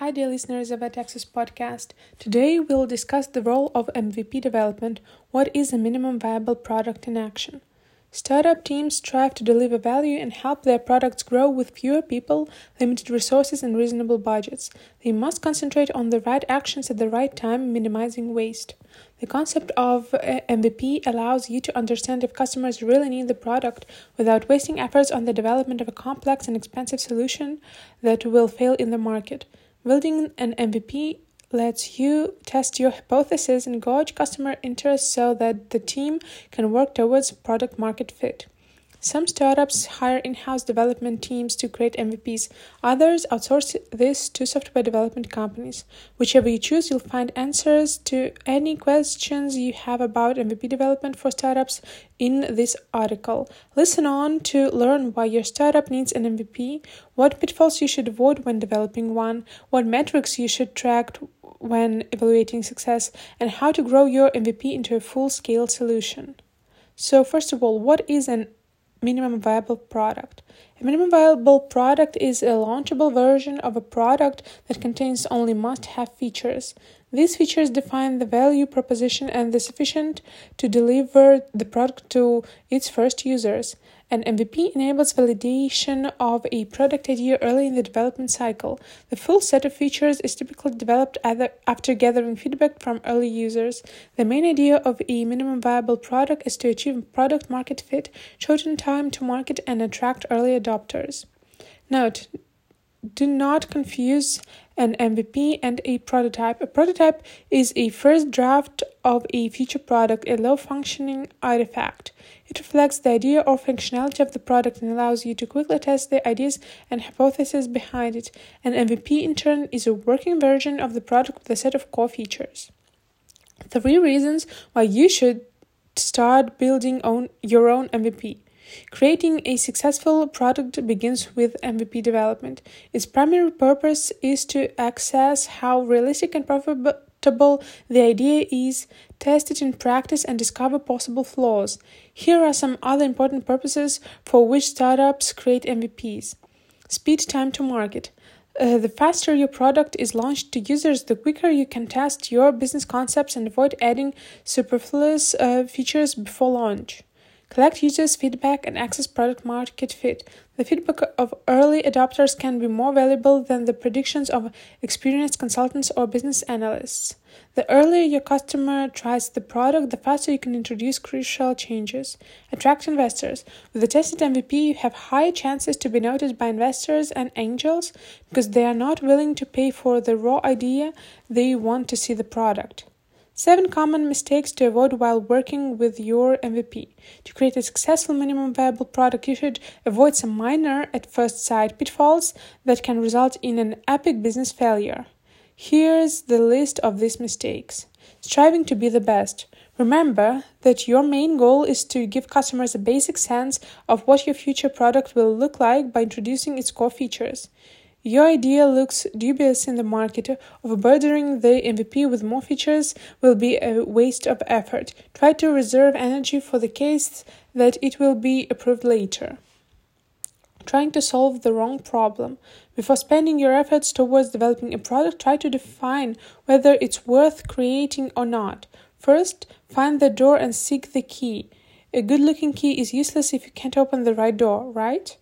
Hi, dear listeners of Itexus podcast. Today we'll discuss the role of MVP development. What is a minimum viable product in action? Startup teams strive to deliver value and help their products grow with fewer people, limited resources, and reasonable budgets. They must concentrate on the right actions at the right time, minimizing waste. The concept of uh, MVP allows you to understand if customers really need the product without wasting efforts on the development of a complex and expensive solution that will fail in the market. Building an MVP lets you test your hypothesis and gauge customer interest so that the team can work towards product market fit. Some startups hire in house development teams to create MVPs, others outsource this to software development companies. Whichever you choose, you'll find answers to any questions you have about MVP development for startups in this article. Listen on to learn why your startup needs an MVP, what pitfalls you should avoid when developing one, what metrics you should track when evaluating success, and how to grow your MVP into a full scale solution. So, first of all, what is an minimum viable product. A minimum viable product is a launchable version of a product that contains only must have features. These features define the value proposition and the sufficient to deliver the product to its first users. An MVP enables validation of a product idea early in the development cycle. The full set of features is typically developed after gathering feedback from early users. The main idea of a minimum viable product is to achieve product market fit, shorten time to market, and attract early adopters. Note do not confuse an MVP and a prototype. A prototype is a first draft of a future product, a low functioning artifact. It reflects the idea or functionality of the product and allows you to quickly test the ideas and hypotheses behind it. An MVP, in turn, is a working version of the product with a set of core features. Three reasons why you should start building on your own MVP. Creating a successful product begins with MVP development. Its primary purpose is to assess how realistic and profitable the idea is, test it in practice, and discover possible flaws. Here are some other important purposes for which startups create MVPs speed time to market. Uh, the faster your product is launched to users, the quicker you can test your business concepts and avoid adding superfluous uh, features before launch. Collect users' feedback and access product market fit. The feedback of early adopters can be more valuable than the predictions of experienced consultants or business analysts. The earlier your customer tries the product, the faster you can introduce crucial changes. Attract investors. With a tested MVP, you have high chances to be noticed by investors and angels because they are not willing to pay for the raw idea, they want to see the product. Seven common mistakes to avoid while working with your MVP. To create a successful minimum viable product, you should avoid some minor, at first sight, pitfalls that can result in an epic business failure. Here's the list of these mistakes. Striving to be the best. Remember that your main goal is to give customers a basic sense of what your future product will look like by introducing its core features. Your idea looks dubious in the market. Overburdening the MVP with more features will be a waste of effort. Try to reserve energy for the case that it will be approved later. Trying to solve the wrong problem. Before spending your efforts towards developing a product, try to define whether it's worth creating or not. First, find the door and seek the key. A good looking key is useless if you can't open the right door, right?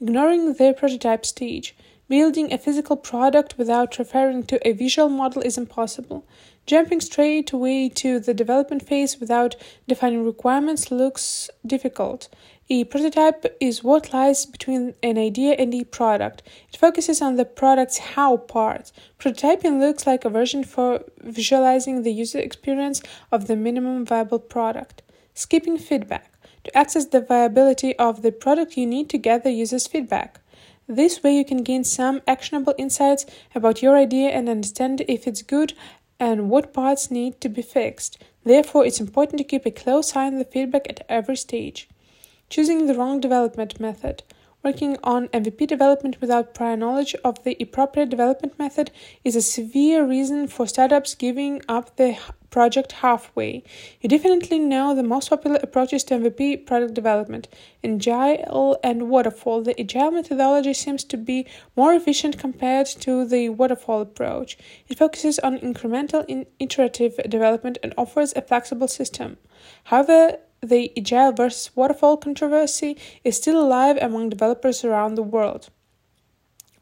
Ignoring the prototype stage. Building a physical product without referring to a visual model is impossible. Jumping straight away to the development phase without defining requirements looks difficult. A prototype is what lies between an idea and a product. It focuses on the product's how part. Prototyping looks like a version for visualizing the user experience of the minimum viable product. Skipping feedback. To access the viability of the product, you need to gather users' feedback. This way, you can gain some actionable insights about your idea and understand if it's good and what parts need to be fixed. Therefore, it's important to keep a close eye on the feedback at every stage. Choosing the wrong development method. Working on MVP development without prior knowledge of the appropriate development method is a severe reason for startups giving up the project halfway. You definitely know the most popular approaches to MVP product development In Agile and Waterfall. The Agile methodology seems to be more efficient compared to the Waterfall approach. It focuses on incremental, iterative development and offers a flexible system. However, the Agile versus Waterfall controversy is still alive among developers around the world.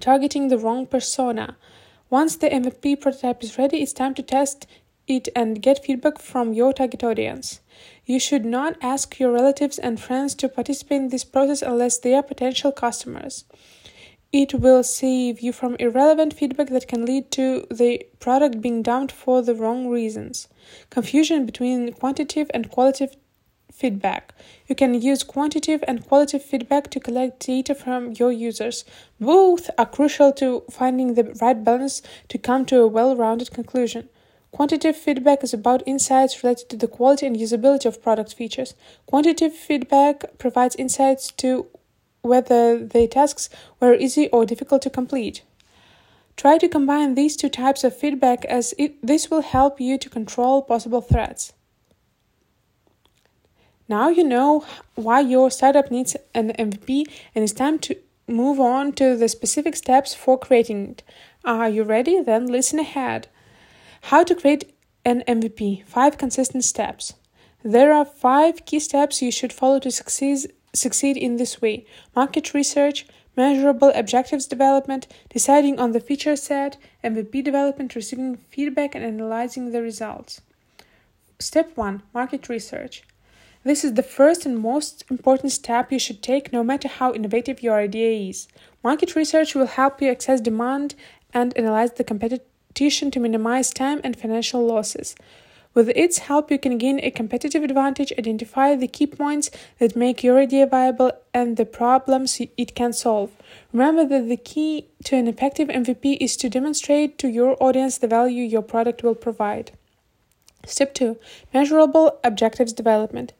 Targeting the wrong persona. Once the MVP prototype is ready, it's time to test it and get feedback from your target audience. You should not ask your relatives and friends to participate in this process unless they are potential customers. It will save you from irrelevant feedback that can lead to the product being dumped for the wrong reasons. Confusion between quantitative and qualitative feedback. You can use quantitative and qualitative feedback to collect data from your users. Both are crucial to finding the right balance to come to a well rounded conclusion. Quantitative feedback is about insights related to the quality and usability of product features. Quantitative feedback provides insights to whether the tasks were easy or difficult to complete. Try to combine these two types of feedback as it, this will help you to control possible threats. Now you know why your startup needs an MVP and it's time to move on to the specific steps for creating it. Are you ready? Then listen ahead. How to create an MVP 5 consistent steps. There are 5 key steps you should follow to succeed, succeed in this way market research, measurable objectives development, deciding on the feature set, MVP development, receiving feedback, and analyzing the results. Step 1 Market research. This is the first and most important step you should take no matter how innovative your idea is. Market research will help you access demand and analyze the competition to minimize time and financial losses. With its help, you can gain a competitive advantage, identify the key points that make your idea viable, and the problems it can solve. Remember that the key to an effective MVP is to demonstrate to your audience the value your product will provide. Step 2 Measurable Objectives Development.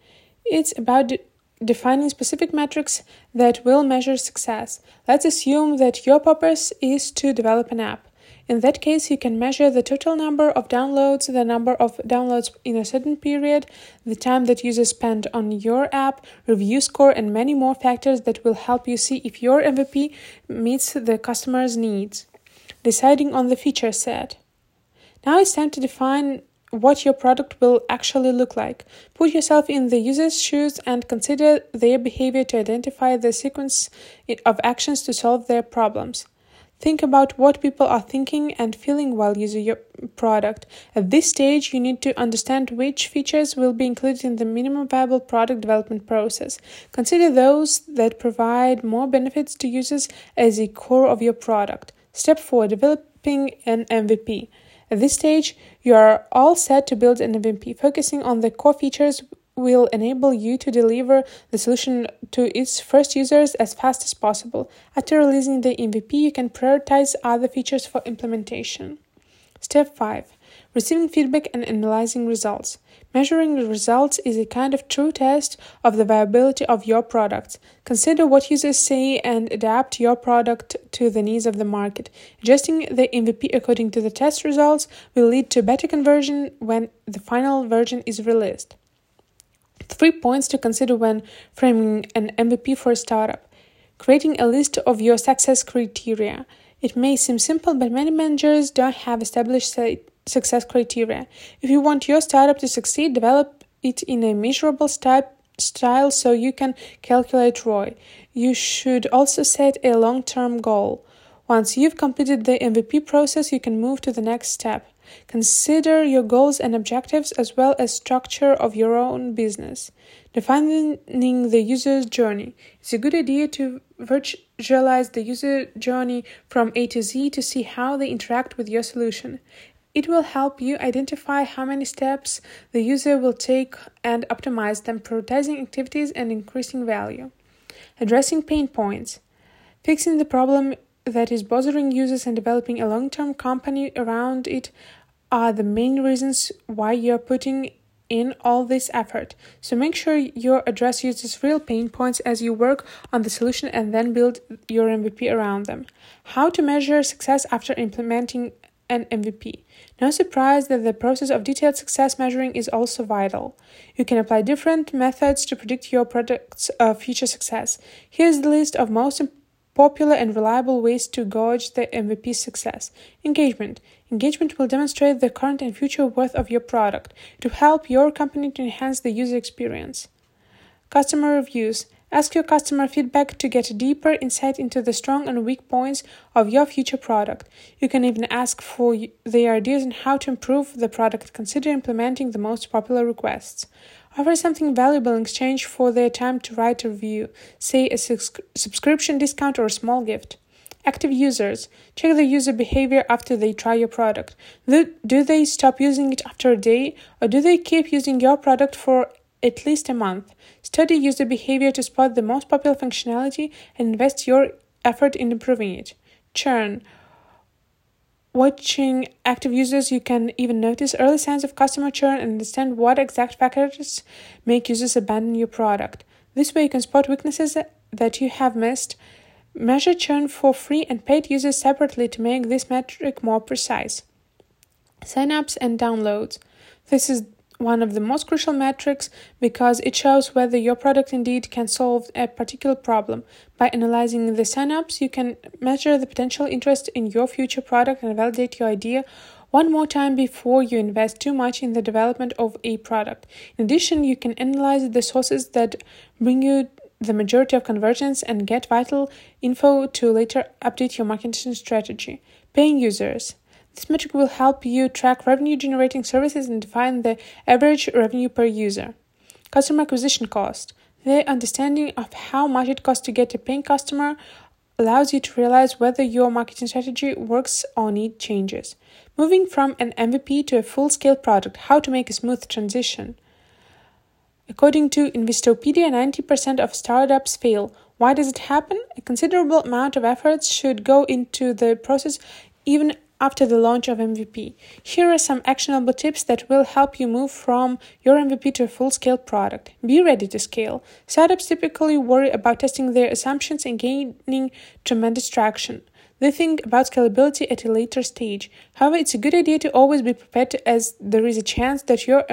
It's about de- defining specific metrics that will measure success. Let's assume that your purpose is to develop an app. In that case, you can measure the total number of downloads, the number of downloads in a certain period, the time that users spend on your app, review score, and many more factors that will help you see if your MVP meets the customer's needs. Deciding on the feature set. Now it's time to define what your product will actually look like. Put yourself in the user's shoes and consider their behavior to identify the sequence of actions to solve their problems. Think about what people are thinking and feeling while using your product. At this stage, you need to understand which features will be included in the minimum viable product development process. Consider those that provide more benefits to users as a core of your product. Step 4 Developing an MVP. At this stage, you are all set to build an MVP. Focusing on the core features will enable you to deliver the solution to its first users as fast as possible. After releasing the MVP, you can prioritize other features for implementation. Step 5 Receiving feedback and analyzing results. Measuring the results is a kind of true test of the viability of your product. Consider what users say and adapt your product to the needs of the market. Adjusting the MVP according to the test results will lead to better conversion when the final version is released. Three points to consider when framing an MVP for a startup. Creating a list of your success criteria. It may seem simple, but many managers don't have established success criteria. If you want your startup to succeed, develop it in a measurable style so you can calculate ROI. You should also set a long term goal. Once you've completed the MVP process, you can move to the next step. Consider your goals and objectives as well as structure of your own business. Defining the user's journey. It's a good idea to visualize the user journey from A to Z to see how they interact with your solution. It will help you identify how many steps the user will take and optimize them, prioritizing activities and increasing value. Addressing pain points. Fixing the problem that is bothering users and developing a long term company around it are the main reasons why you're putting in all this effort. So make sure you address users' real pain points as you work on the solution and then build your MVP around them. How to measure success after implementing an MVP. No surprise that the process of detailed success measuring is also vital. You can apply different methods to predict your product's uh, future success. Here's the list of most popular and reliable ways to gauge the MVP's success. Engagement. Engagement will demonstrate the current and future worth of your product to help your company to enhance the user experience. Customer reviews. Ask your customer feedback to get deeper insight into the strong and weak points of your future product. You can even ask for their ideas on how to improve the product. Consider implementing the most popular requests. Offer something valuable in exchange for their time to write a review, say a subscription discount or a small gift. Active users. Check the user behavior after they try your product. Do, do they stop using it after a day, or do they keep using your product for at least a month? Study user behavior to spot the most popular functionality and invest your effort in improving it. Churn. Watching active users, you can even notice early signs of customer churn and understand what exact factors make users abandon your product. This way, you can spot weaknesses that you have missed Measure churn for free and paid users separately to make this metric more precise. Signups and downloads. This is one of the most crucial metrics because it shows whether your product indeed can solve a particular problem. By analyzing the signups, you can measure the potential interest in your future product and validate your idea one more time before you invest too much in the development of a product. In addition, you can analyze the sources that bring you the majority of conversions and get vital info to later update your marketing strategy. Paying users. This metric will help you track revenue generating services and define the average revenue per user. Customer acquisition cost. The understanding of how much it costs to get a paying customer allows you to realize whether your marketing strategy works or need changes. Moving from an MVP to a full scale product, how to make a smooth transition. According to Investopedia, 90% of startups fail. Why does it happen? A considerable amount of efforts should go into the process even after the launch of MVP. Here are some actionable tips that will help you move from your MVP to a full scale product. Be ready to scale. Startups typically worry about testing their assumptions and gaining tremendous traction. They think about scalability at a later stage. However, it's a good idea to always be prepared as there is a chance that your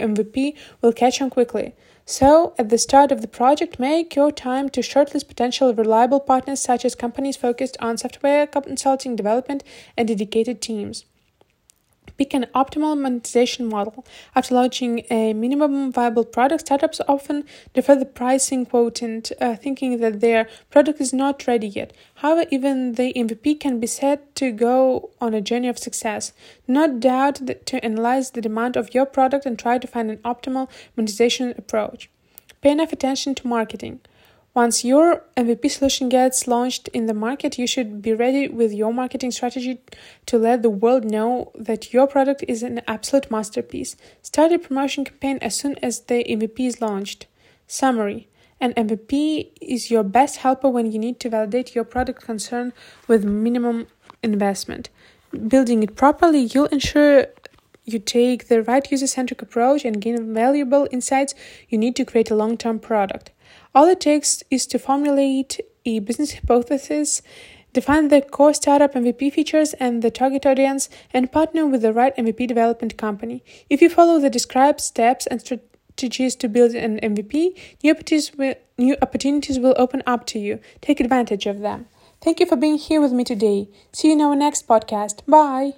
MVP will catch on quickly. So, at the start of the project, make your time to shortlist potential reliable partners such as companies focused on software consulting development and dedicated teams. Pick an optimal monetization model. After launching a minimum viable product, startups often defer the pricing quotient, uh, thinking that their product is not ready yet. However, even the MVP can be said to go on a journey of success. Not doubt to analyze the demand of your product and try to find an optimal monetization approach. Pay enough attention to marketing. Once your MVP solution gets launched in the market, you should be ready with your marketing strategy to let the world know that your product is an absolute masterpiece. Start a promotion campaign as soon as the MVP is launched. Summary An MVP is your best helper when you need to validate your product concern with minimum investment. Building it properly, you'll ensure you take the right user centric approach and gain valuable insights you need to create a long term product. All it takes is to formulate a business hypothesis, define the core startup MVP features and the target audience, and partner with the right MVP development company. If you follow the described steps and strategies to build an MVP, new opportunities will, new opportunities will open up to you. Take advantage of them. Thank you for being here with me today. See you in our next podcast. Bye.